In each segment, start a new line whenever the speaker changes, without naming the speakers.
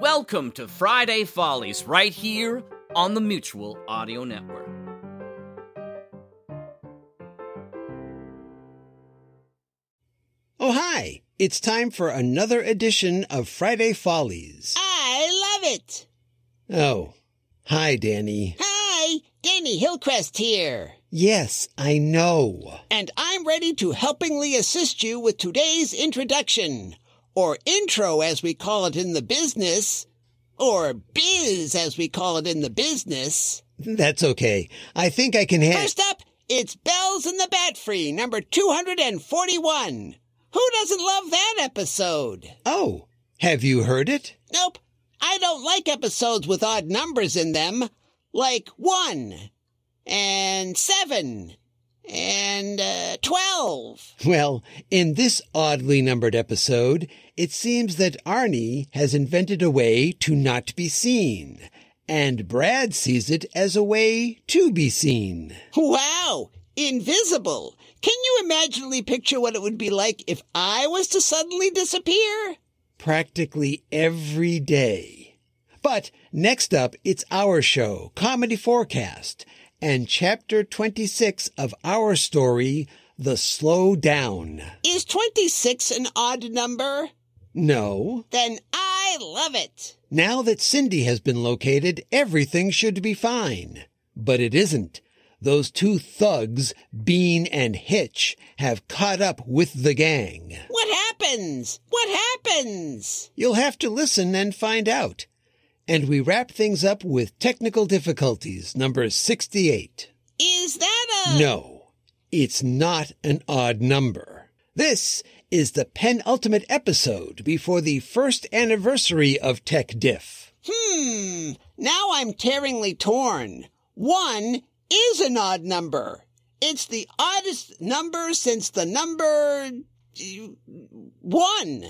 Welcome to Friday Follies right here on the Mutual Audio Network.
Oh, hi. It's time for another edition of Friday Follies.
I love it.
Oh, hi, Danny.
Hi, Danny Hillcrest here.
Yes, I know.
And I'm ready to helpingly assist you with today's introduction, or intro as we call it in the business, or biz as we call it in the business.
That's okay. I think I can handle.
First up, it's Bells in the Bat Free, number 241. Who doesn't love that episode?
Oh, have you heard it?
Nope. I don't like episodes with odd numbers in them, like one and seven and uh, twelve.
Well, in this oddly numbered episode, it seems that Arnie has invented a way to not be seen, and Brad sees it as a way to be seen.
Wow! Invisible! Can you imaginably picture what it would be like if I was to suddenly disappear?
Practically every day. But next up, it's our show, Comedy4Cast, and chapter 26 of our story, The Slow Down.
Is 26 an odd number?
No.
Then I love it.
Now that Cindy has been located, everything should be fine. But it isn't. Those two thugs, Bean and Hitch, have caught up with the gang.
What happens? What happens?
You'll have to listen and find out. And we wrap things up with technical difficulties, number 68.
Is that a.
No, it's not an odd number. This is the penultimate episode before the first anniversary of Tek Diff.
Hmm. Now I'm tearingly torn. One is an odd number. It's the oddest number since the number. one.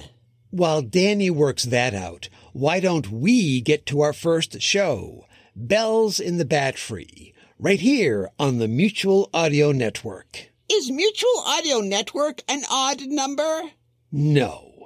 While Danny works that out, why don't we get to our first show, Bells in the Bat Free, right here on the Mutual Audio Network?
Is Mutual Audio Network an odd number?
No.